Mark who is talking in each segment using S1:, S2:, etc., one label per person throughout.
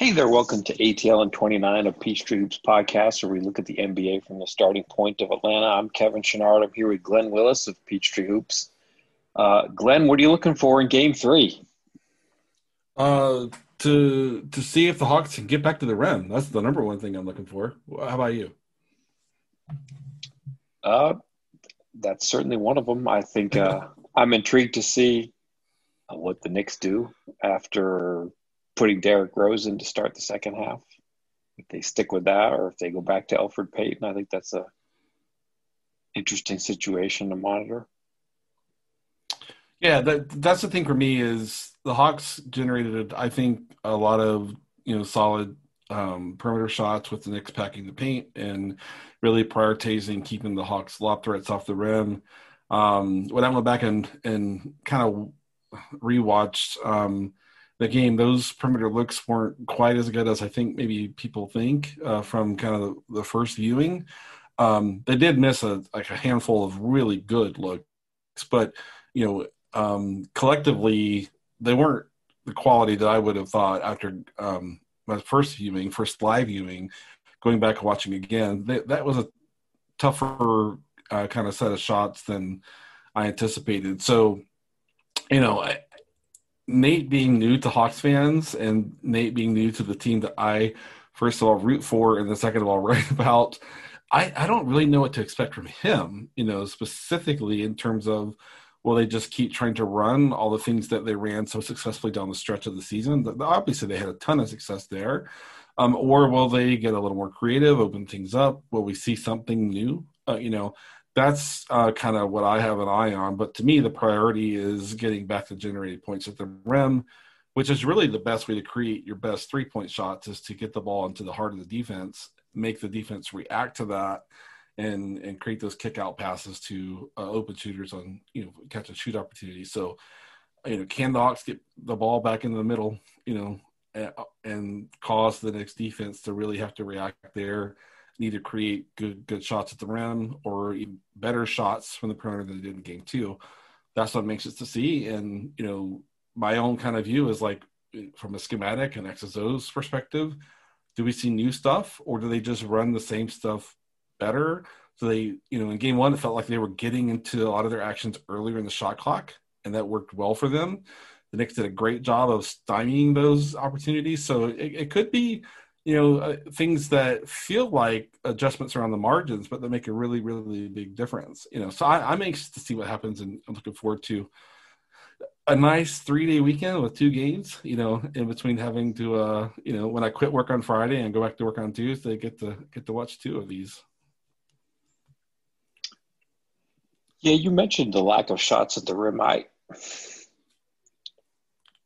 S1: Hey there, welcome to ATL and 29 of Peachtree Hoops podcast, where we look at the NBA from the starting point of Atlanta. I'm Kevin Chouinard. I'm here with Glenn Willis of Peachtree Hoops. Uh, Glenn, what are you looking for in Game Three?
S2: Uh, to to see if the Hawks can get back to the rim. That's the number one thing I'm looking for. How about you?
S1: Uh, that's certainly one of them. I think uh, I'm intrigued to see what the Knicks do after putting Derrick Rose in to start the second half. If they stick with that, or if they go back to Elfrid Payton, I think that's a interesting situation to monitor.
S2: Yeah, that that's the thing for me is the Hawks generated, I think, a lot of you know solid um, perimeter shots with the Knicks packing the paint and really prioritizing keeping the Hawks lob threats off the rim. Um, when I went back and and kind of rewatched um, the game, those perimeter looks weren't quite as good as I think maybe people think uh, from kind of the, the first viewing. Um, they did miss a like a handful of really good looks, but you know, um, collectively they weren't the quality that I would have thought after um, my first viewing, first live viewing, going back and watching again. They, that was a tougher uh, kind of set of shots than I anticipated. So, you know, Nate being new to Hawks fans and Nate being new to the team that I first of all root for and then second of all write about, I, I don't really know what to expect from him, you know, specifically in terms of will they just keep trying to run all the things that they ran so successfully down the stretch of the season? Obviously, they had a ton of success there. Um, or will they get a little more creative, open things up? Will we see something new? Uh, you know, that's uh, kind of what I have an eye on. But to me, the priority is getting back to generated points at the rim, which is really the best way to create your best three point shots is to get the ball into the heart of the defense, make the defense react to that, and and create those kick out passes to uh, open shooters on you know catch and shoot opportunities. So, you know, can the Hawks get the ball back in the middle? You know. And, and cause the Knicks defense to really have to react there need to create good good shots at the rim or better shots from the perimeter than they did in game two. That's what makes it to see. And you know, my own kind of view is like from a schematic and X's O's perspective, do we see new stuff or do they just run the same stuff better? So they, you know, in game one, it felt like they were getting into a lot of their actions earlier in the shot clock, and that worked well for them. The Knicks did a great job of stymieing those opportunities. So it, it could be you know uh, things that feel like adjustments around the margins but that make a really really big difference you know? So I, am anxious to see what happens and i'm looking forward to a nice three day weekend with two games you know in between having to uh you know when i quit work on friday and go back to work on tuesday get to get to watch two of these.
S1: Yeah you mentioned the lack of shots at the rim. I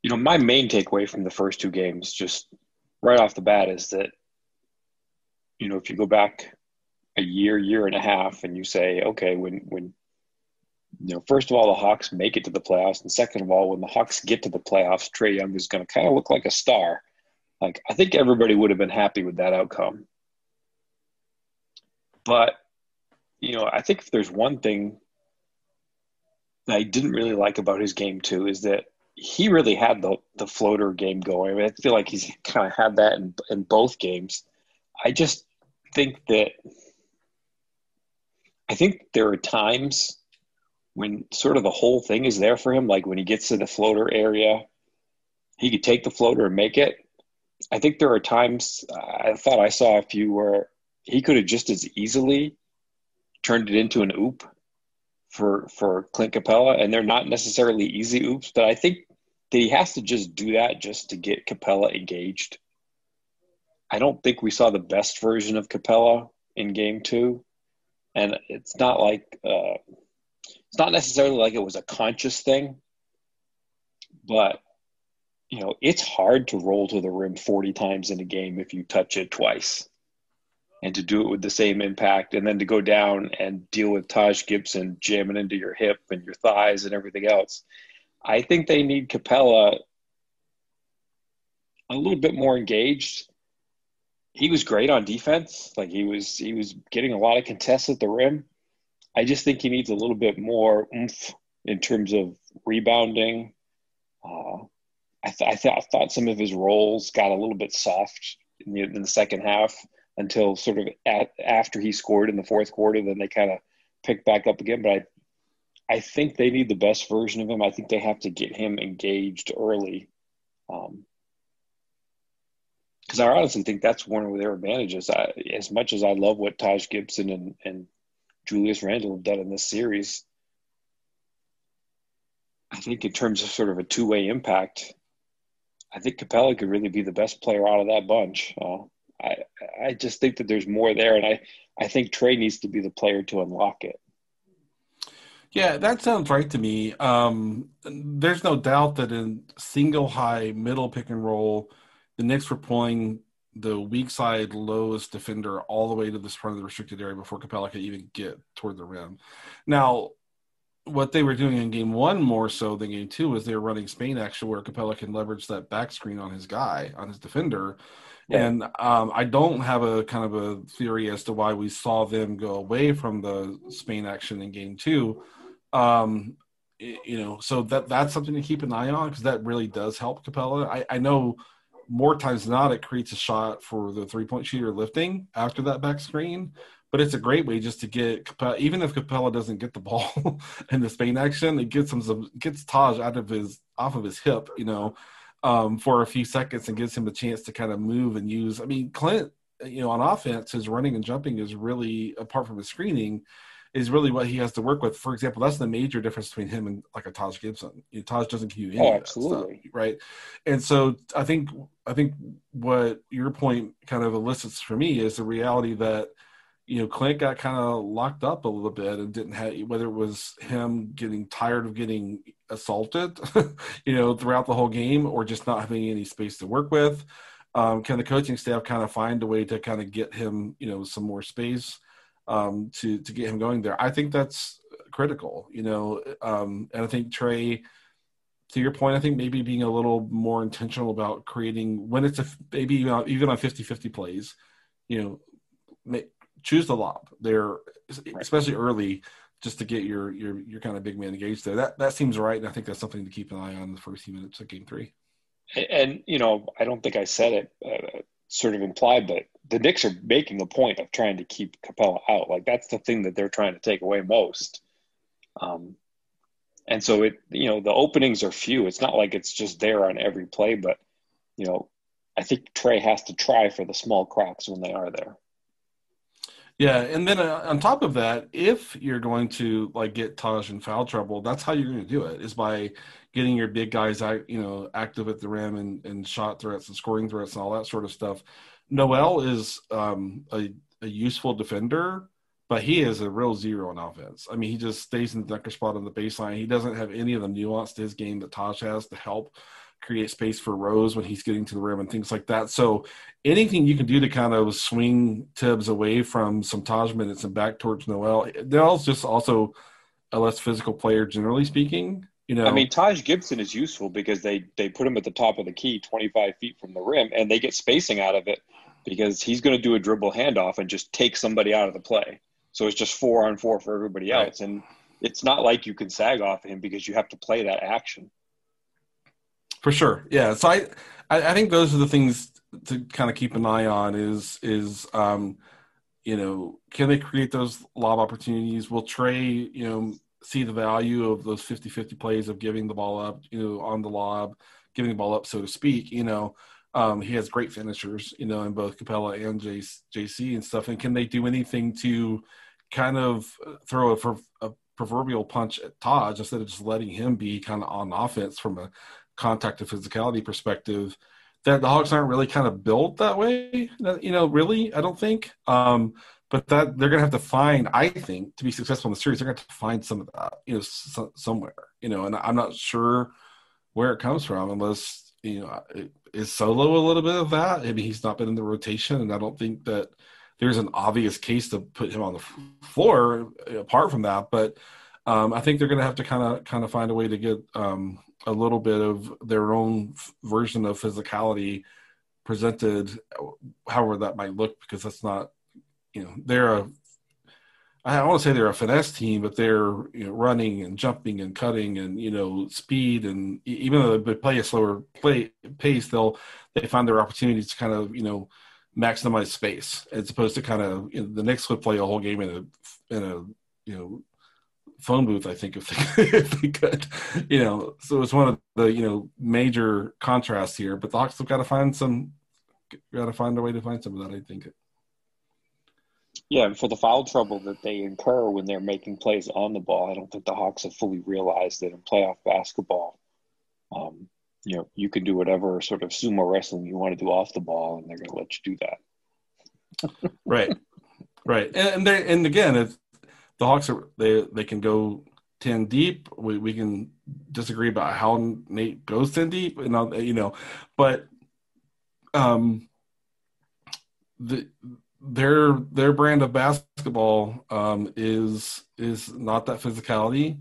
S1: you know my main takeaway from the first two games just right off the bat is that you know if you go back a year year and a half and you say okay when when you know first of all the hawks make it to the playoffs and second of all when the hawks get to the playoffs Trae Young is going to kind of look like a star. Like i think everybody would have been happy with that outcome. But you know i think if there's one thing that i didn't really like about his game too is that he really had the the floater game going. I, mean, I feel like he's kind of had that in in both games. I just think that I think there are times when sort of the whole thing is there for him. Like when he gets to the floater area, he could take the floater and make it. I think there are times I thought I saw a few where he could have just as easily turned it into an oop for for Clint Capela, and they're not necessarily easy oops, but I think that he has to just do that just to get Capela engaged. I don't think we saw the best version of Capela in game two, and it's not like uh, it's not necessarily like it was a conscious thing, but you know it's hard to roll to the rim 40 times in a game if you touch it twice and to do it with the same impact and then to go down and deal with Taj Gibson jamming into your hip and your thighs and everything else. I think they need Capela a little bit more engaged. He was great on defense. Like he was he was getting a lot of contests at the rim. I just think he needs a little bit more oomph in terms of rebounding. Uh, I, th- I, th- I thought some of his roles got a little bit soft in the, in the second half until sort of at, after he scored in the fourth quarter. Then they kind of picked back up again. But I I think they need the best version of him. I think they have to get him engaged early. Um, because I honestly think that's one of their advantages. I, as much as I love what Taj Gibson and, and Julius Randle have done in this series, I think in terms of sort of a two way impact, I think Capela could really be the best player out of that bunch. Uh, I I just think that there's more there, and I I think Trae needs to be the player to unlock it.
S2: Yeah, that sounds right to me. Um, there's no doubt that in single high middle pick and roll, the Knicks were pulling the weak side lowest defender all the way to this front of the restricted area before Capela could even get toward the rim. Now, what they were doing in game one more so than game two was they were running Spain action where Capela can leverage that back screen on his guy, on his defender. Yeah. And um, I don't have a kind of a theory as to why we saw them go away from the Spain action in game two. Um, you know, so that that's something to keep an eye on because that really does help Capela. I, I know more times than not it creates a shot for the three point shooter lifting after that back screen. But it's a great way just to get Capela, even if Capela doesn't get the ball in the Spain action, it gets him some gets Taj out of his off of his hip, you know, um, for a few seconds and gives him a chance to kind of move and use. I mean, Clint, you know, on offense, his running and jumping is really apart from his screening is really what he has to work with. For example, that's the major difference between him and like a Taj Gibson. You know, Taj doesn't give you any oh, absolutely. Stuff, right? And so I think I think what your point kind of elicits for me is the reality that you know Clint got kind of locked up a little bit and didn't have whether it was him getting tired of getting assaulted, you know, throughout the whole game, or just not having any space to work with. Um, can the coaching staff kind of find a way to kind of get him, you know, some more space? um, to to get him going there. I think that's critical, you know. Um, and I think Trae. to your point, I think maybe being a little more intentional about creating when it's a maybe even on 50-50 plays, you know, choose the lob there, especially early, just to get your your your kind of big man engaged there. That that seems right, and I think that's something to keep an eye on in the first few minutes of Game Three.
S1: And you know, I don't think I said it uh, sort of implied, but the Knicks are making a point of trying to keep Capela out. Like that's the thing that they're trying to take away most. Um, and so it, you know, the openings are few. It's not like it's just there on every play, but you know, I think Trae has to try for the small cracks when they are there.
S2: Yeah, and then uh, on top of that, if you're going to like get Taj in foul trouble, that's how you're going to do it is by getting your big guys, you know, active at the rim and, and shot threats and scoring threats and all that sort of stuff. Noel is um, a, a useful defender, but he is a real zero on offense. I mean, he just stays in the dunker spot on the baseline. He doesn't have any of the nuance to his game that Taj has to help create space for Rose when he's getting to the rim and things like that. So anything you can do to kind of swing Thibs away from some Taj minutes and back towards Noel. Noel's just also a less physical player, generally speaking. You know,
S1: I mean, Taj Gibson is useful because they they put him at the top of the key, 25 feet from the rim, and they get spacing out of it because he's going to do a dribble handoff and just take somebody out of the play. So it's just four on four for everybody else, right. and it's not like you can sag off him because you have to play that action.
S2: For sure, yeah. So I I think those are the things to kind of keep an eye on. Is is um, you know, can they create those lob opportunities? Will Trae, you know, see the value of those 50-50 plays of giving the ball up, you know, on the lob, giving the ball up, so to speak. You know, um, he has great finishers, you know, in both Capela and JC and stuff. And can they do anything to kind of throw a, a proverbial punch at Taj instead of just letting him be kind of on offense from a contact to physicality perspective? That the Hawks aren't really kind of built that way, you know. Really, I don't think. Um, but that they're going to have to find i think to be successful in the series they're going to have to find some of that you know so, somewhere you know and i'm not sure where it comes from unless you know is solo a little bit of that i mean he's not been in the rotation and i don't think that there's an obvious case to put him on the floor apart from that but um, i think they're going to have to kind of kind of find a way to get um, a little bit of their own version of physicality presented however that might look because that's not you know they're a I want to say they're a finesse team, but they're you know, running and jumping and cutting and you know speed and even though they play a slower play pace, they'll they find their opportunities to kind of you know maximize space as opposed to kind of you know, the Knicks would play a whole game in a in a you know phone booth. I think if they, if they could, you know, so it's one of the you know major contrasts here. But the Hawks have got to find some, got to find a way to find some of that. I think.
S1: Yeah, and for the foul trouble that they incur when they're making plays on the ball, I don't think the Hawks have fully realized that in playoff basketball, um, you know, you can do whatever sort of sumo wrestling you want to do off the ball, and they're going to let you do
S2: that. right, right, and and, they, and again, if the Hawks are they they can go ten deep. We we can disagree about how Nate goes ten deep, and all, you know, but um, the their their brand of basketball um, is is not that physicality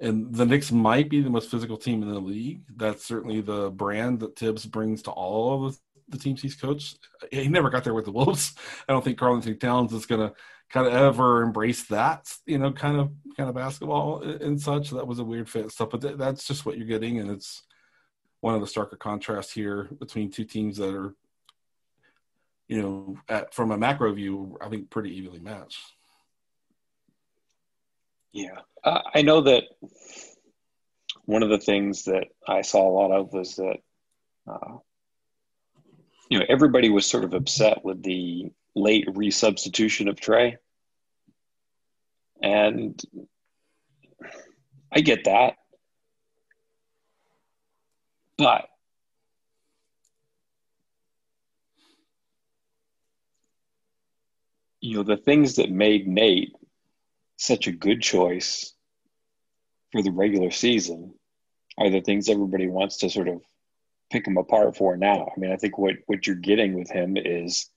S2: and the Knicks might be the most physical team in the league. That's certainly the brand that Thibs brings to all of the teams he's coached. He never got there with the Wolves. I don't think Karl-Anthony Towns is going to kind of ever embrace that, you know, kind of kind of basketball and such. That was a weird fit and stuff, but th- that's just what you're getting, and it's one of the starker contrasts here between two teams that are, you know, at, from a macro view, I think pretty evenly matched.
S1: Yeah, uh, I know that one of the things that I saw a lot of was that, uh, you know, everybody was sort of upset with the late resubstitution of Trae. And I get that. But you know, the things that made Nate such a good choice for the regular season are the things everybody wants to sort of pick him apart for now. I mean, I think what what you're getting with him is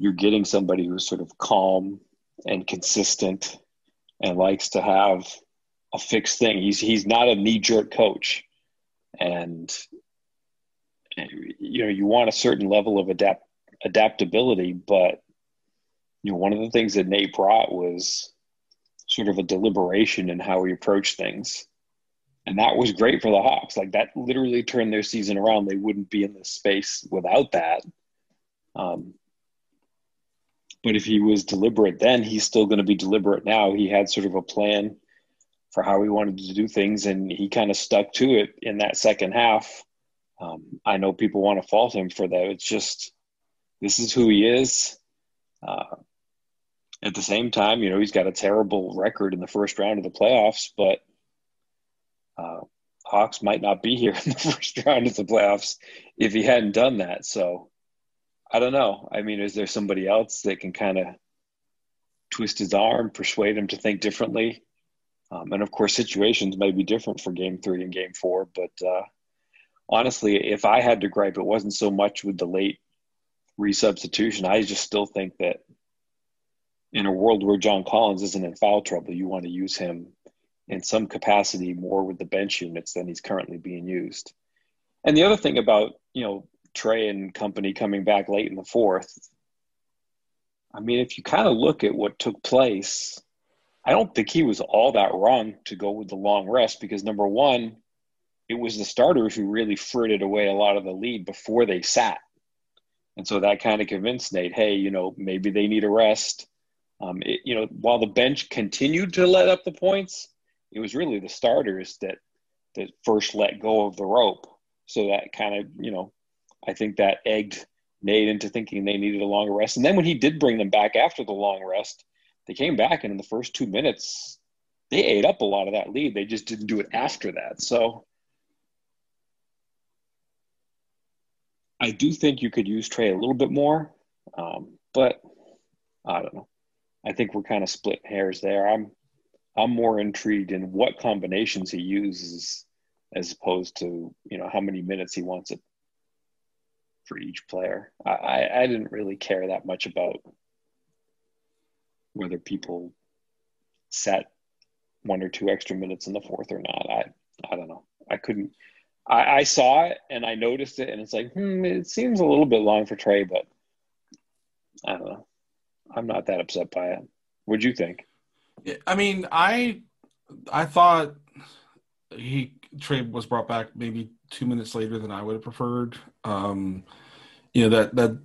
S1: you're getting somebody who's sort of calm and consistent and likes to have a fixed thing. He's he's not a knee jerk coach, and you know you want a certain level of adapt adaptability, but you know, one of the things that Nate brought was sort of a deliberation in how he approached things. And that was great for the Hawks. Like that literally turned their season around. They wouldn't be in this space without that. Um, but if he was deliberate then, he's still going to be deliberate now. He had sort of a plan for how he wanted to do things, and he kind of stuck to it in that second half. Um, I know people want to fault him for that. It's just this is who he is. Uh, at the same time, you know, he's got a terrible record in the first round of the playoffs, but uh, Hawks might not be here in the first round of the playoffs if he hadn't done that. So I don't know. I mean, is there somebody else that can kind of twist his arm, persuade him to think differently? Um, and of course, situations may be different for game three and game four. But uh, honestly, if I had to gripe, it wasn't so much with the late resubstitution. I just still think that in a world where John Collins isn't in foul trouble, you want to use him in some capacity more with the bench units than he's currently being used. And the other thing about, you know, Trae and company coming back late in the fourth, I mean, if you kind of look at what took place, I don't think he was all that wrong to go with the long rest because number one, it was the starters who really frittered away a lot of the lead before they sat. And so that kind of convinced Nate, hey, you know, maybe they need a rest. Um, it, you know, while the bench continued to let up the points, it was really the starters that that first let go of the rope. So that kind of, you know, I think that egged Nate into thinking they needed a longer rest. And then when he did bring them back after the long rest, they came back and in the first two minutes, they ate up a lot of that lead. They just didn't do it after that. So I do think you could use Trae a little bit more, um, but I don't know. I think we're kind of split hairs there. I'm I'm more intrigued in what combinations he uses as opposed to you know how many minutes he wants it for each player. I, I, didn't really care that much about whether people sat one or two extra minutes in the fourth or not. I I don't know. I couldn't. I, I saw it and I noticed it, and it's like, hmm, it seems a little bit long for Trae, but I don't know. I'm not that upset by it. What'd you think?
S2: I mean, I I thought he trade was brought back maybe two minutes later than I would have preferred. Um, you know that that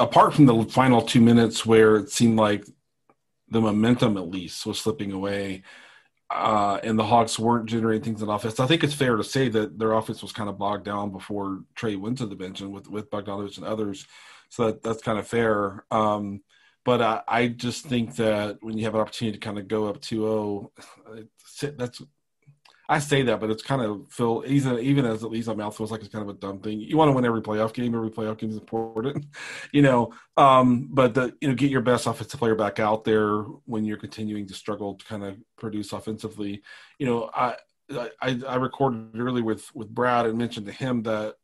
S2: apart from the final two minutes where it seemed like the momentum at least was slipping away, uh, and the Hawks weren't generating things in offense. I think it's fair to say that their offense was kind of bogged down before Trae went to the bench and with with Bogdanovich and others. So that, that's kind of fair. Um, but I, I, just think that when you have an opportunity to kind of go up 2-0, that's I say that, but it's kind of feel even even as at least my mouth feels like it's kind of a dumb thing. You want to win every playoff game. Every playoff game is important, you know. Um, but the you know get your best offensive player back out there when you're continuing to struggle to kind of produce offensively. You know, I I, I recorded earlier with with Brad and mentioned to him that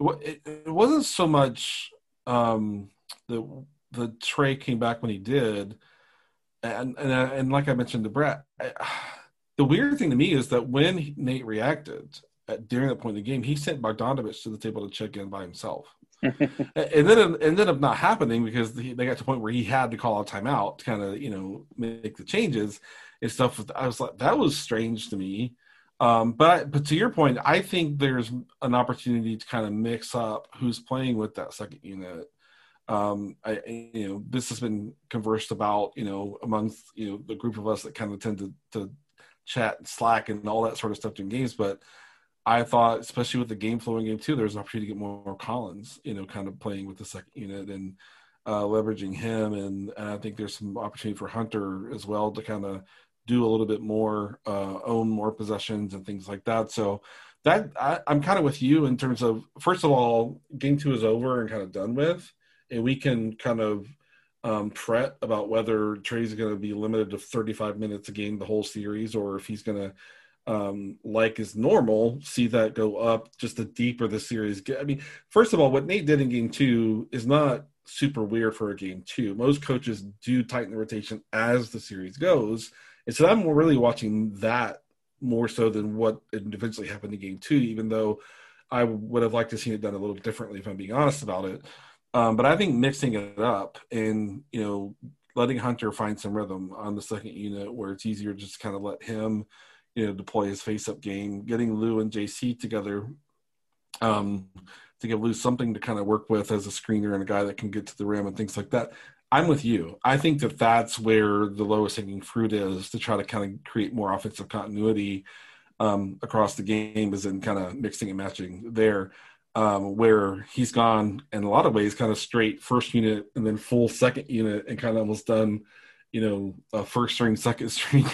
S2: it, it wasn't so much um, the the Trae came back when he did, and and and like I mentioned to Brad. I, the weird thing to me is that when Nate reacted at, during that point in the game, he sent Bogdanovich to the table to check in by himself. and then it ended up not happening because they got to the point where he had to call a timeout to kind of you know make the changes and stuff. I was like, that was strange to me. Um, but but to your point, I think there's an opportunity to kind of mix up who's playing with that second unit. Um, I, you know, this has been conversed about, you know, amongst you know the group of us that kind of tend to, to chat and Slack and all that sort of stuff during games. But I thought, especially with the game flowing game too, there's an opportunity to get more, more Collins, you know, kind of playing with the second unit and uh, leveraging him. And, and, I think there's some opportunity for Hunter as well to kind of do a little bit more, uh, own more possessions and things like that. So that I, I'm kind of with you in terms of first of all, game two is over and kind of done with, and we can kind of um, fret about whether Trae's going to be limited to 35 minutes a game the whole series, or if he's going to, um, like is normal, see that go up just the deeper the series get. I mean, first of all, what Nate did in game two is not super weird for a game two. Most coaches do tighten the rotation as the series goes. And so I'm really watching that more so than what eventually happened in game two, even though I would have liked to see it done a little differently if I'm being honest about it. Um, but I think mixing it up and you know letting Hunter find some rhythm on the second unit where it's easier to just kind of let him you know deploy his face up game, getting Lou and JC together um, to give Lou something to kind of work with as a screener and a guy that can get to the rim and things like that. I'm with you. I think that that's where the lowest hanging fruit is to try to kind of create more offensive continuity um, across the game, is in kind of mixing and matching there um, where he's gone in a lot of ways kind of straight first unit and then full second unit and kind of almost done you know a first string second string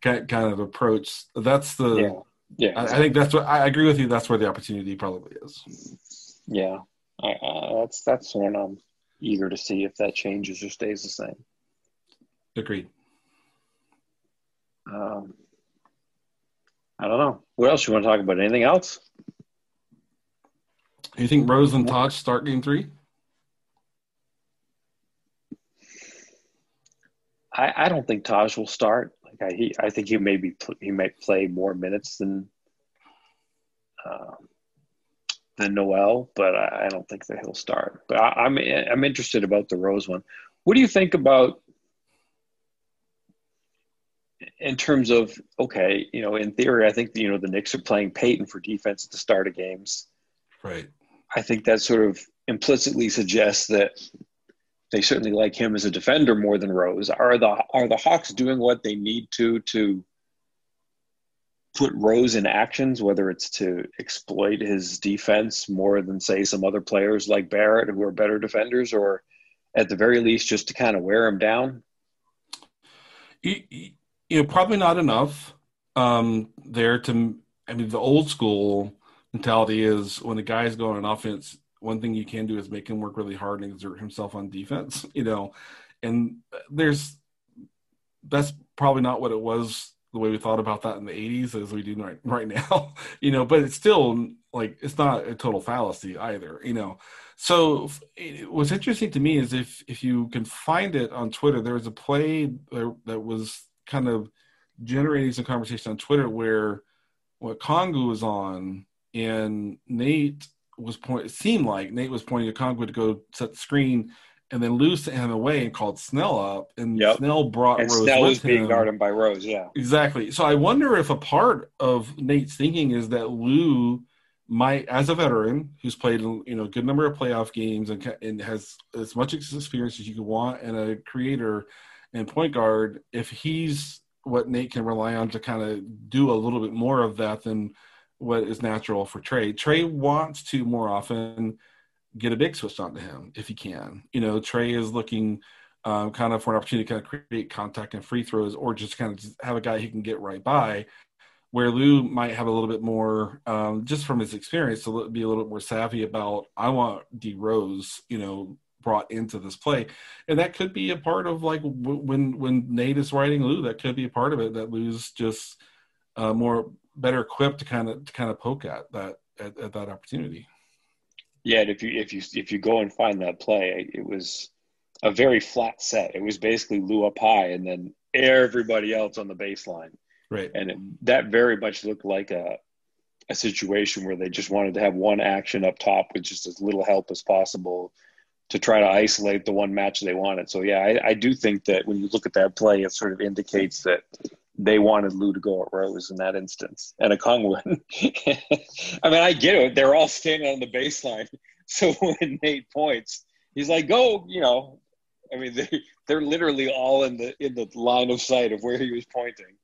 S2: kind of approach. That's the
S1: yeah, yeah.
S2: I, I, think that's what i agree with you that's where the opportunity probably
S1: is. Yeah. I, uh, that's that's when i'm eager to see if that changes or stays the same.
S2: Agreed.
S1: Um, i don't know. What else you want to talk about? Anything else
S2: you think Rose and Taj start game three?
S1: I, I don't think Taj will start. Like I, he, I think he maybe he might play more minutes than uh, than Noel, but I, I, don't think that he'll start. But I, I'm I'm interested about the Rose one. What do you think about in terms of okay, you know, in theory, I think you know the Knicks are playing Payton for defense at the start of games.
S2: Right.
S1: I think that sort of implicitly suggests that they certainly like him as a defender more than Rose. Are the are the Hawks doing what they need to to put Rose in actions, whether it's to exploit his defense more than say some other players like Barrett who are better defenders, or at the very least just to kind of wear him down?
S2: You, know, probably not enough um, there to. I mean, the old school mentality is when a guy's going on offense, one thing you can do is make him work really hard and exert himself on defense, you know. And there's that's probably not what it was the way we thought about that in the 80s as we do right, right now, you know, but it's still like it's not a total fallacy either, you know. So it, what's interesting to me is if if you can find it on Twitter, there was a play that was kind of generating some conversation on Twitter where Okongwu was on and Nate was point. It seemed like Nate was pointing to Okongwu to go set the screen, and then Lou sent him away and called Snell up, and
S1: Yep.
S2: Snell brought
S1: And
S2: Rose
S1: Snell was being
S2: him.
S1: guarded by Rose. Yeah.
S2: Exactly. So I wonder if a part of Nate's thinking is that Lou might, as a veteran who's played you know a good number of playoff games and, and has as much experience as you could want, and a creator and point guard, if he's what Nate can rely on to kind of do a little bit more of that than what is natural for Trae. Trae wants to more often get a big switch onto him if he can. You know, Trae is looking um, kind of for an opportunity to kind of create contact and free throws, or just kind of just have a guy he can get right by. Where Lou might have a little bit more, um, just from his experience, to be a little bit more savvy about. I want D Rose, you know, brought into this play, and that could be a part of like w- when when Nate is writing Lou. That could be a part of it. That Lou's just uh, more better equipped to kind of to kind of poke at that at, at that opportunity.
S1: Yeah, and if you if you if you go and find that play, it was a very flat set. It was basically Lou up high, and then everybody else on the baseline,
S2: Right.
S1: and it, that very much looked like a a situation where they just wanted to have one action up top with just as little help as possible to try to isolate the one match they wanted. So yeah, I, I do think that when you look at that play, it sort of indicates that they wanted Lou to go at Rose in that instance, and Okongwu. I mean, I get it; they're all standing on the baseline. So when Nate points, he's like, "Go!" You know, I mean, they they're literally all in the in the line of sight of where he was pointing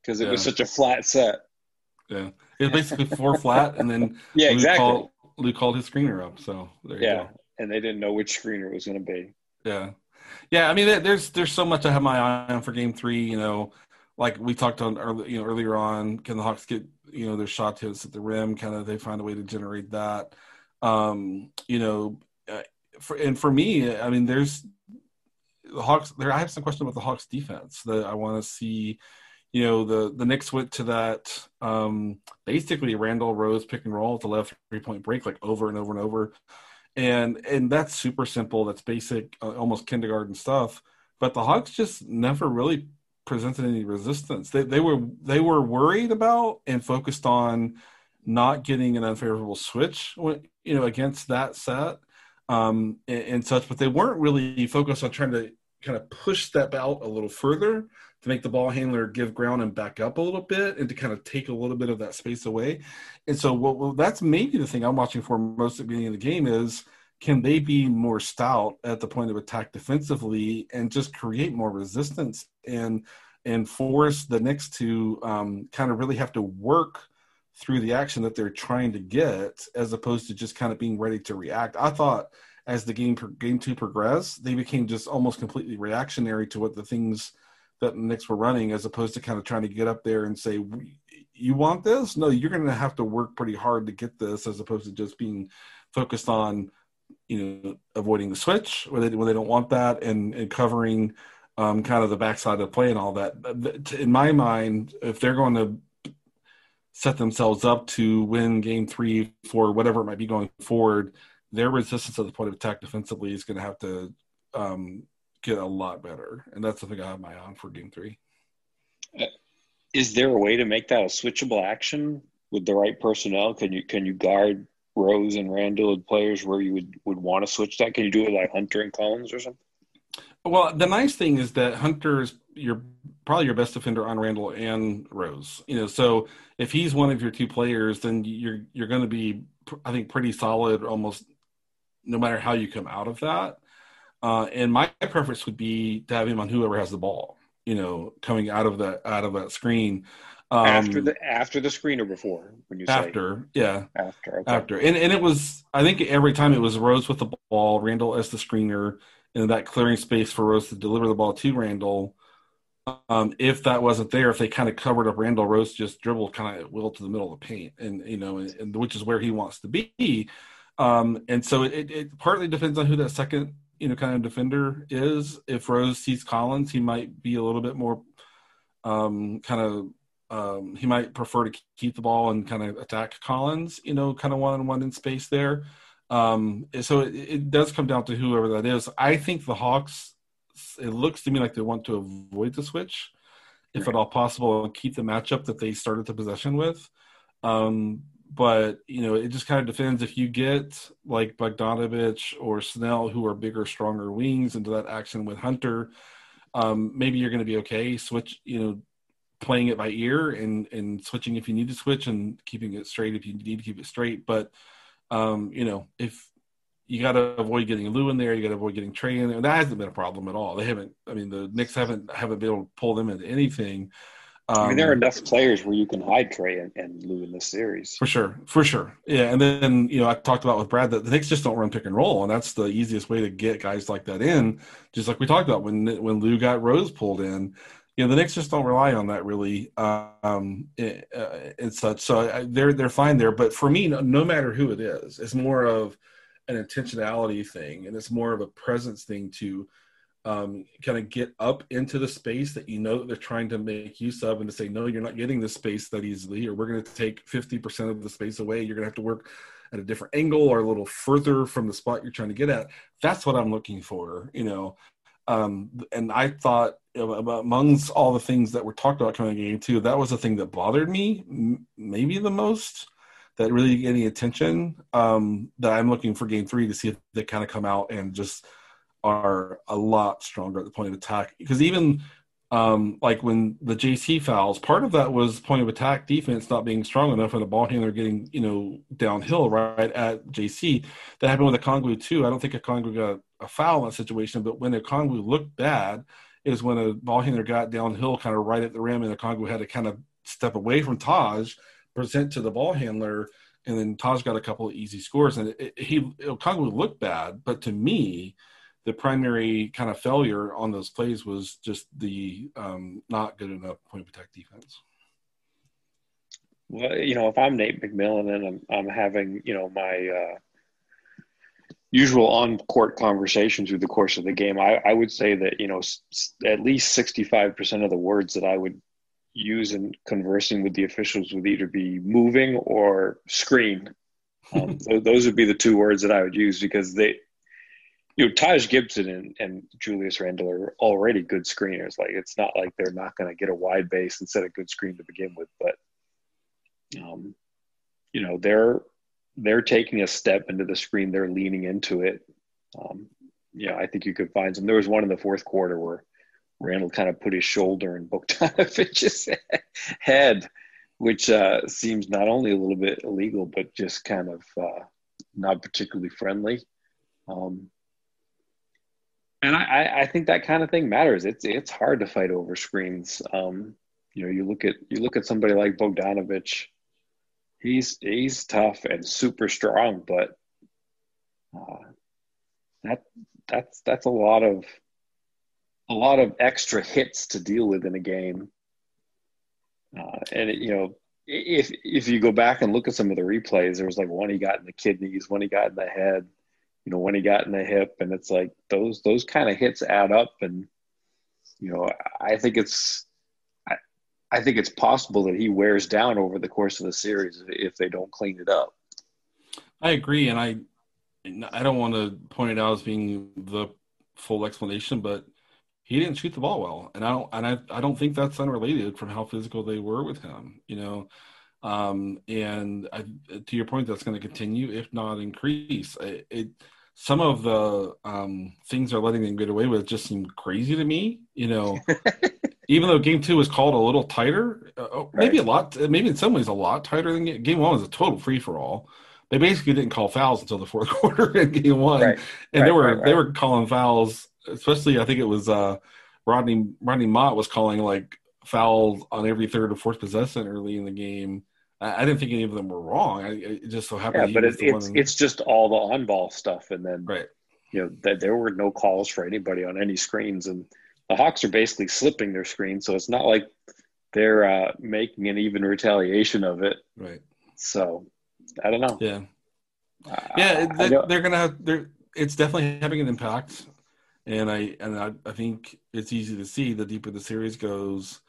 S1: because it was such a flat set.
S2: Yeah. It's basically four flat, and then
S1: Yeah,
S2: Lou
S1: exactly.
S2: Called, Lou called his screener up. So there you
S1: yeah,
S2: go.
S1: and they didn't know which screener it was going to be.
S2: Yeah, yeah. I mean, there's there's so much I have my eye on for Game Three. You know, like we talked on early, you know earlier on, can the Hawks get you know their shot hits at the rim? Kind of they find a way to generate that. Um, you know, uh, for and for me, I mean, there's the Hawks. There, I have some questions about the Hawks defense that I want to see. You know, the the Knicks went to that um, basically Randle Rose pick and roll at the left three point break like over and over and over and and that's super simple that's basic uh, almost kindergarten stuff but the hawks just never really presented any resistance. They, they were they were worried about and focused on not getting an unfavorable switch you know against that set. Um and, and such but they weren't really focused on trying to kind of push that out a little further to make the ball handler give ground and back up a little bit and to kind of take a little bit of that space away. And so what well, that's maybe the thing I'm watching for most at the beginning of the game is can they be more stout at the point of attack defensively and just create more resistance and and force the Knicks to um, kind of really have to work through the action that they're trying to get as opposed to just kind of being ready to react. I thought as the game game two progressed, they became just almost completely reactionary to what the things that the Knicks were running, as opposed to kind of trying to get up there and say, "You want this? No, you're going to have to work pretty hard to get this," as opposed to just being focused on, you know, avoiding the switch when they when they don't want that and and covering um, kind of the backside of play and all that. In my mind, if they're going to set themselves up to win game three, four, whatever it might be going forward, their resistance at the point of attack defensively is going to have to um, get a lot better. And that's the thing I have my eye on for game three.
S1: Is there a way to make that a switchable action with the right personnel? Can you can you guard Rose and Randle and players where you would, would want to switch that? Can you do it like Hunter and Collins or something?
S2: Well, the nice thing is that Hunter is your probably your best defender on Randle and Rose. You know, so if he's one of your two players, then you're you're going to be, I think, pretty solid almost no matter how you come out of that. Uh, and my preference would be to have him on whoever has the ball. You know, coming out of that out of that screen. Um,
S1: after the after the screen or before when you say
S2: after, yeah,
S1: after okay.
S2: after, and and it was I think every time it was Rose with the ball, Randle as the screener, and that clearing space for Rose to deliver the ball to Randle. Um, if that wasn't there, if they kind of covered up Randle, Rose just dribbled kind of at will to the middle of the paint, and you know, and, and which is where he wants to be. Um, and so it, it partly depends on who that second you know kind of defender is. If Rose sees Collins, he might be a little bit more um, kind of um, he might prefer to keep the ball and kind of attack Collins, you know, kind of one on one in space there. Um, so it, it does come down to whoever that is. I think the Hawks, it looks to me like they want to avoid the switch, if at all possible, and keep the matchup that they started the possession with. Um, but you know, it just kind of depends if you get like Bogdanovich or Snell, who are bigger, stronger wings, into that action with Hunter. Um, maybe you're going to be okay. Switch, you know, playing it by ear and and switching if you need to switch and keeping it straight if you need to keep it straight. But um, you know, if you got to avoid getting Lou in there, you got to avoid getting Trae in there. And that hasn't been a problem at all. They haven't. I mean, the Knicks haven't haven't been able to pull them into anything.
S1: Um, I mean, there are um, enough players where you can hide Trae and, and Lou in this series.
S2: For sure, for sure. Yeah, and then you know I talked about with Brad that the Knicks just don't run pick and roll, and that's the easiest way to get guys like that in. Just like we talked about when when Lou got Rose pulled in, you know the Knicks just don't rely on that really um, and uh, such. So they're they're fine there. But for me, no, no matter who it is, it's more of an intentionality thing, and it's more of a presence thing to um, kind of get up into the space that you know that they're trying to make use of and to say, no, you're not getting this space that easily, or we're going to take 50% of the space away. You're going to have to work at a different angle or a little further from the spot you're trying to get at. That's what I'm looking for, you know. Um, and I thought amongst all the things that were talked about coming game two, that was the thing that bothered me maybe the most that really get any attention um, that I'm looking for game three to see if they kind of come out and just – are a lot stronger at the point of attack because even um, like when the JC fouls, part of that was point of attack defense not being strong enough and the ball handler getting, you know, downhill right at JC. That happened with the Okongwu too. I don't think a Okongwu got a foul in that situation, but when Okongwu looked bad is when a ball handler got downhill kind of right at the rim and Okongwu had to kind of step away from Taj, present to the ball handler, and then Taj got a couple of easy scores. And it, it, he Okongwu looked bad, but to me, the primary kind of failure on those plays was just the um, not good enough point attack defense.
S1: Well, you know, if I'm Nate McMillan and I'm, I'm having, you know, my uh, usual on court conversations through the course of the game, I, I would say that, you know, s- at least 65% of the words that I would use in conversing with the officials would either be moving or screen. Um, those would be the two words that I would use because they, you know, Taj Gibson and, and Julius Randle are already good screeners. Like it's not like they're not going to get a wide base and set a good screen to begin with, but um, you know, they're they're taking a step into the screen. They're leaning into it. Um, yeah, I think you could find some. There was one in the fourth quarter where Randle kind of put his shoulder in Bogdanovich's head, which uh, seems not only a little bit illegal, but just kind of uh, not particularly friendly. Um, and I, I think that kind of thing matters. It's it's hard to fight over screens. Um, you know, you look at you look at somebody like Bogdanovich. He's he's tough and super strong, but uh, that that's that's a lot of a lot of extra hits to deal with in a game. Uh, and it, you know, if if you go back and look at some of the replays, there was like one he got in the kidneys, one he got in the head you know when he got in the hip and it's like those those kind of hits add up and you know i think it's I think it's possible that he wears down over the course of the series if they don't clean it up
S2: i agree and i i don't want to point it out as being the full explanation but he didn't shoot the ball well and i don't and i, I don't think that's unrelated from how physical they were with him you know um, and I, to your point, that's going to continue, if not increase. It, it some of the um, things they're letting them get away with just seem crazy to me. You know, even though game two was called a little tighter, uh, oh, maybe right. a lot, maybe in some ways a lot tighter than game, game one was a total free for all. They basically didn't call fouls until the fourth quarter in game one, right. and right, they were they were calling fouls. Especially, I think it was uh, Rodney Rodney Mott was calling like fouls on every third or fourth possession early in the game I, didn't think any of them were wrong. I, it just so happened.
S1: Yeah, but it, it's it's just all the on ball stuff, and then
S2: right.
S1: You know that there were no calls for anybody on any screens, and the Hawks are basically slipping their screen, so it's not like they're uh, making an even retaliation of it.
S2: Right.
S1: So I don't know.
S2: Yeah. Uh, yeah, they, are gonna have. They're. It's definitely having an impact, and I and I, I think it's easy to see the deeper the series goes,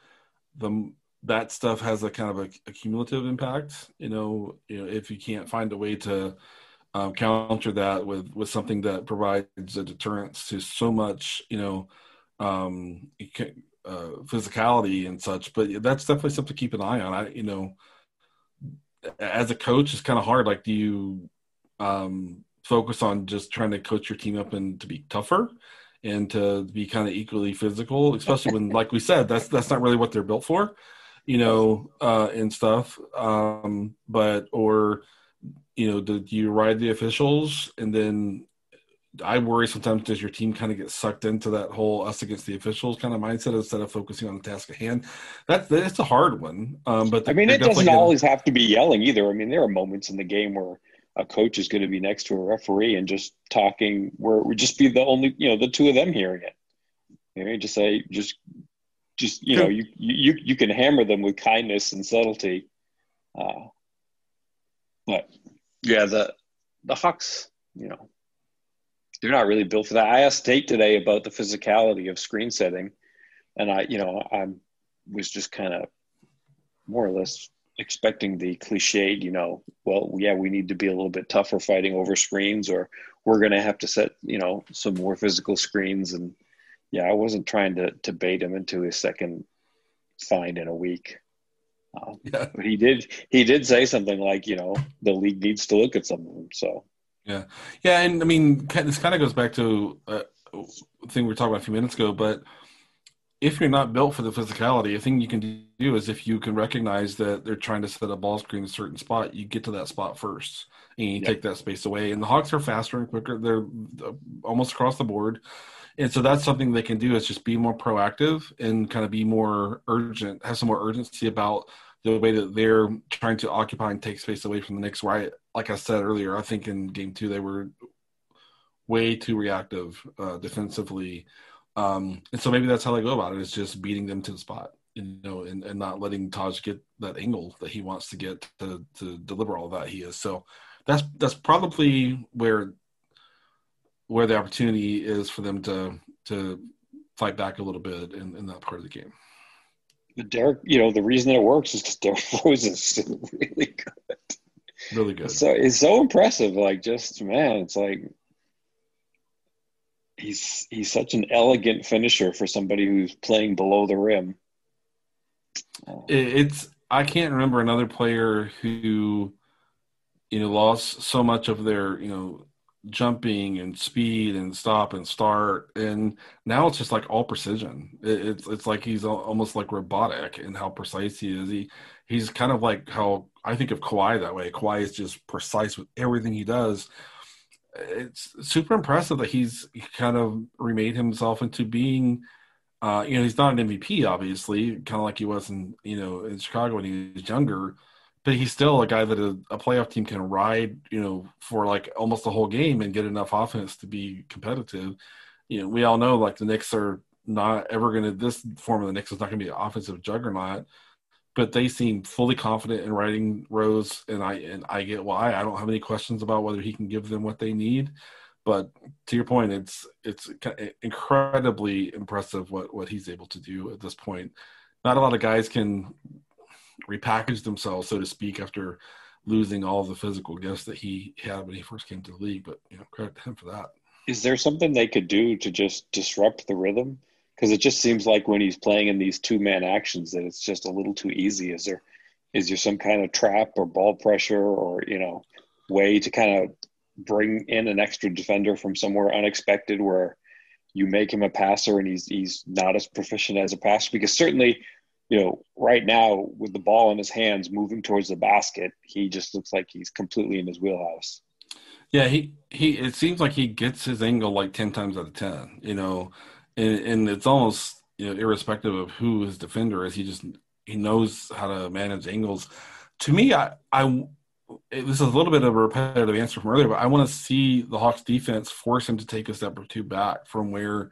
S2: the that stuff has a kind of a, a, cumulative impact. You know, you know, if you can't find a way to um, counter that with with something that provides a deterrence to so much, you know, um, uh, physicality and such. But that's definitely something to keep an eye on. I, you know, as a coach, it's kind of hard. Like, do you um, focus on just trying to coach your team up and to be tougher and to be kind of equally physical, especially when, like we said, that's that's not really what they're built for, you know, uh, and stuff. Um, but or you know, do you ride the officials and then I worry sometimes does your team kind of get sucked into that whole us against the officials kind of mindset instead of focusing on the task at hand. That that's a hard one. Um, but
S1: I mean, it doesn't gonna... always have to be yelling either. I mean, there are moments in the game where a coach is going to be next to a referee and just talking where it would just be the only you know the two of them hearing it. You know, just say just just you know you you you can hammer them with kindness and subtlety. Uh, but yeah, the the Hawks, you know, they're not really built for that. I asked Nate today about the physicality of screen setting, and I, you know, I was just kind of more or less expecting the cliched, you know, well, yeah, we need to be a little bit tougher fighting over screens, or we're going to have to set, you know, some more physical screens. And yeah, I wasn't trying to to bait him into his second find in a week. Um, yeah. But he did he did say something like, you know, the league needs to look at some of them. So
S2: yeah, yeah, and I mean, this kind of goes back to uh, a thing we were talking about a few minutes ago. But if you're not built for the physicality, a thing you can do is if you can recognize that they're trying to set a ball screen in a certain spot, you get to that spot first and you yep. take that space away. And the Hawks are faster and quicker; they're uh, almost across the board. And so that's something they can do is just be more proactive and kind of be more urgent, have some more urgency about the way that they're trying to occupy and take space away from the Knicks. Right, like I said earlier, I think in game two they were way too reactive uh, defensively, um, and so maybe that's how they go about it. Is just beating them to the spot, you know, and, and not letting Taj get that angle that he wants to get to to deliver all that he is. So that's that's probably where where the opportunity is for them to to fight back a little bit in, in that part of the game.
S1: Derrick, you know, the reason that it works is because Derrick Rose is still really good.
S2: Really good.
S1: So it's so impressive. Like, just man, it's like he's he's such an elegant finisher for somebody who's playing below the rim.
S2: It's I can't remember another player who you know lost so much of their you know jumping and speed and stop and start and now it's just like all precision. It's it's like he's almost like robotic in how precise he is. He he's kind of like how i think of Kawhi that way. Kawhi is just precise with everything he does. It's super impressive that he's kind of remade himself into being uh you know he's not an mvp obviously kind of like he was in you know in chicago when he was younger but he's still a guy that a, a, playoff team can ride, you know, for like almost the whole game and get enough offense to be competitive. You know, we all know like the Knicks are not ever going to. This form of the Knicks is not going to be an offensive juggernaut, but they seem fully confident in riding Rose, and I and I get why. I don't have any questions about whether he can give them what they need. But to your point, it's it's incredibly impressive what what he's able to do at this point. Not a lot of guys can repackaged themselves, so to speak, after losing all the physical gifts that he had when he first came to the league. But you know, credit to him for that.
S1: Is there something they could do to just disrupt the rhythm? Because it just seems like when he's playing in these two man actions, that it's just a little too easy. Is there is there some kind of trap or ball pressure or you know way to kind of bring in an extra defender from somewhere unexpected where you make him a passer and he's he's not as proficient as a passer because certainly you know, right now with the ball in his hands moving towards the basket, he just looks like he's completely in his wheelhouse.
S2: Yeah, he he. It seems like he gets his angle like ten times out of ten. You know, and, and it's almost you know irrespective of who his defender is. He just he knows how to manage angles. To me, I I this is a little bit of a repetitive answer from earlier, but I want to see the Hawks defense force him to take a step or two back from where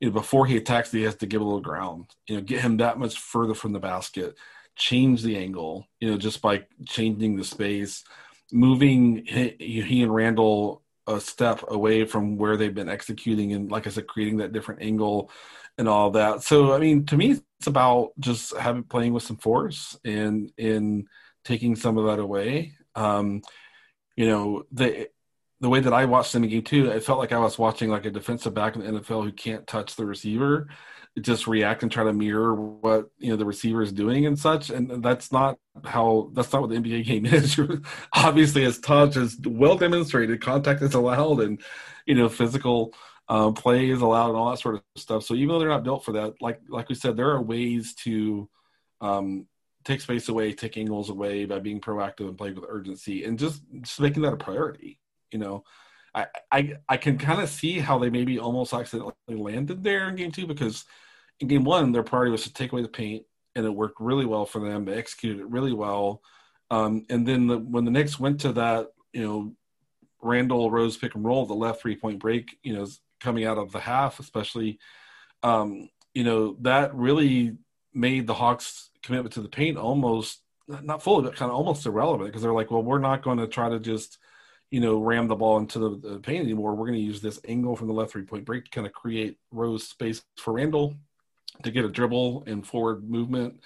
S2: you know, before he attacks, he has to give a little ground. You know, get him that much further from the basket, change the angle. You know, just by changing the space, moving he, he and Randle a step away from where they've been executing, and like I said, creating that different angle and all that. So, I mean, to me, it's about just having playing with some force and in taking some of that away. Um, you know, the the way that I watched them game two, it felt like I was watching like a defensive back in the NFL who can't touch the receiver. just react and try to mirror what you know the receiver is doing and such. And that's not how that's not what the NBA game is. Obviously, as touch is well demonstrated, contact is allowed, and you know physical uh, play is allowed, and all that sort of stuff. So even though they're not built for that, like like we said, there are ways to um, take space away, take angles away by being proactive and playing with urgency, and just just making that a priority. You know, I I, I can kind of see how they maybe almost accidentally landed there in game two because in game one their priority was to take away the paint, and it worked really well for them. They executed it really well, um, and then the, when the Knicks went to that, you know, Randle Rose pick and roll, the left three point break, you know, coming out of the half, especially, um, you know, that really made the Hawks' commitment to the paint almost not fully, but kind of almost irrelevant because they're like, well, we're not going to try to just, you know, ram the ball into the, the paint anymore. We're going to use this angle from the left three point break to kind of create Rose space for Randle to get a dribble and forward movement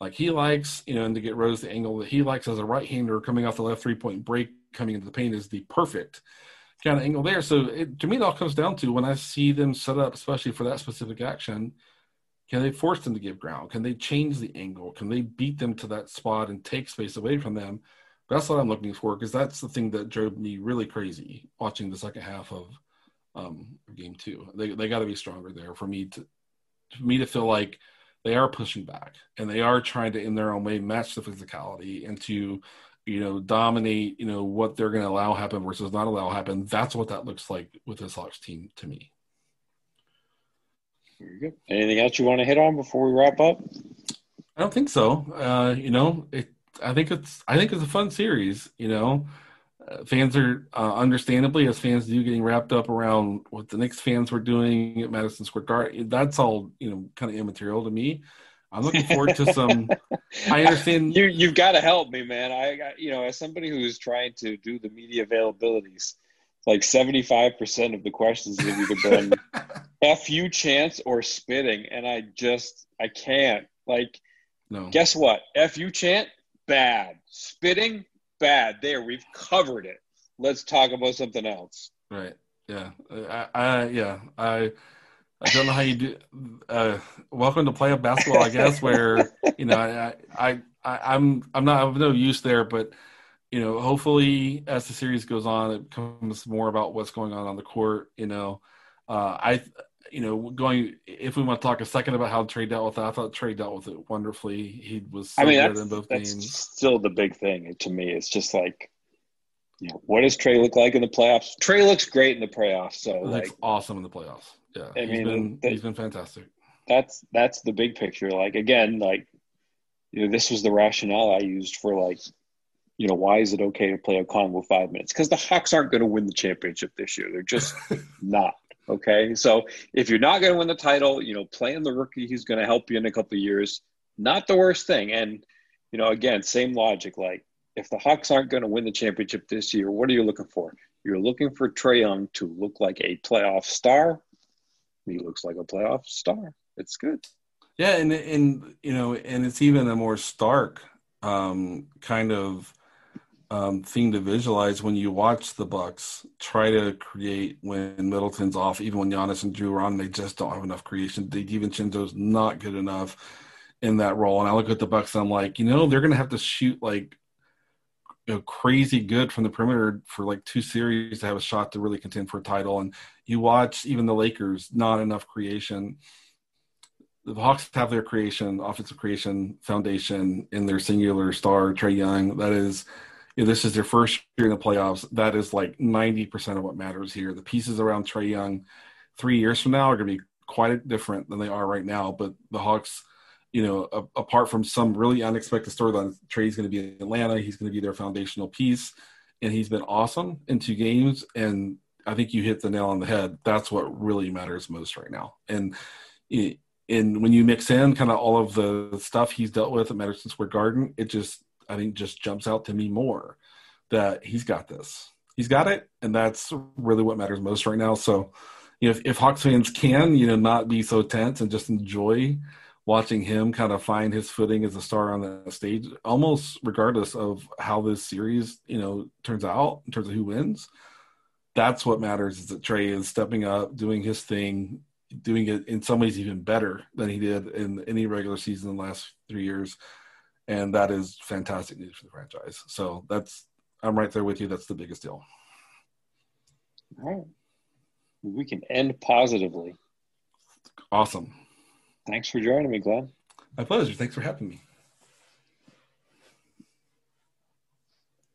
S2: like he likes, you know, and to get Rose the angle that he likes as a right hander coming off the left three point break coming into the paint is the perfect kind of angle there. So it, to me, it all comes down to when I see them set up, especially for that specific action, can they force them to give ground? Can they change the angle? Can they beat them to that spot and take space away from them? That's what I'm looking for because that's the thing that drove me really crazy watching the second half of um, game two. They they got to be stronger there for me to for me to feel like they are pushing back and they are trying to in their own way match the physicality and to you know, dominate, you know, what they're going to allow happen versus not allow happen. That's what that looks like with this Hawks team to me.
S1: Very good. Anything else you want to hit on before we wrap up?
S2: I don't think so. Uh, you know, it, I think it's I think it's a fun series. You know, uh, fans are uh, understandably as fans do getting wrapped up around what the Knicks fans were doing at Madison Square Garden. That's all you know, kind of immaterial to me. I'm looking forward to some. I understand
S1: you. You've got to help me, man. I got you know, as somebody who's trying to do the media availabilities, like 75 percent of the questions have either been "f you" chance or spitting, and I just I can't. Like, no. Guess what? F you chant bad. Spitting bad. There, we've covered it. Let's talk about something else.
S2: Right. Yeah. I, I yeah. I I don't know how you do. Uh, welcome to play up basketball, I guess. Where you know, I, I, I, I'm, I'm not, I'm no use there, but you know, hopefully as the series goes on, it becomes more about what's going on on the court. You know, uh, I, you know, going if we want to talk a second about how Trae dealt with it, I thought Trae dealt with it wonderfully. He was so
S1: I mean, both that's games. Still, the big thing to me It's just like you know, what does Trae look like in the playoffs? Trae looks great in the playoffs. So like
S2: awesome in the playoffs. Yeah, I mean, been, that, he's been fantastic.
S1: That's that's the big picture. Like again, like you know, this was the rationale I used for like, you know, why is it okay to play Okongwu five minutes? Because the Hawks aren't going to win the championship this year. They're just not. Okay, so if you're not going to win the title, you know, playing the rookie who's going to help you in a couple years, not the worst thing. And you know, again, same logic. Like if the Hawks aren't going to win the championship this year, what are you looking for? You're looking for Trae Young to look like a playoff star. He looks like a playoff star. It's good.
S2: Yeah, and and you know, and it's even a more stark um, kind of um, thing to visualize when you watch the Bucks try to create when Middleton's off, even when Giannis and Jrue are on, they just don't have enough creation. DiVincenzo's not good enough in that role. And I look at the Bucks and I'm like, you know, they're going to have to shoot like you know, crazy good from the perimeter for like two series to have a shot to really contend for a title. And you watch even the Lakers, not enough creation. The Hawks have their creation, offensive creation foundation in their singular star, Trae Young. That is, this is their first year in the playoffs. That is like 90% of what matters here. The pieces around Trae Young three years from now are going to be quite different than they are right now. But the Hawks – you know, a, apart from some really unexpected storyline, Trae's going to be in Atlanta. He's going to be their foundational piece, and he's been awesome in two games. And I think you hit the nail on the head. That's what really matters most right now. And and when you mix in kind of all of the stuff he's dealt with at Madison Square Garden, it just I think just jumps out to me more that he's got this. He's got it, and that's really what matters most right now. So, you know, if, if Hawks fans can, you know, not be so tense and just enjoy watching him kind of find his footing as a star on the stage, almost regardless of how this series, you know, turns out in terms of who wins. That's what matters is that Trae is stepping up, doing his thing, doing it in some ways even better than he did in any regular season in the last three years. And that is fantastic news for the franchise. So that's, I'm right there with you. That's the biggest deal.
S1: All right. We can end positively.
S2: Awesome.
S1: Thanks for joining me, Glenn.
S2: My pleasure. Thanks for having me.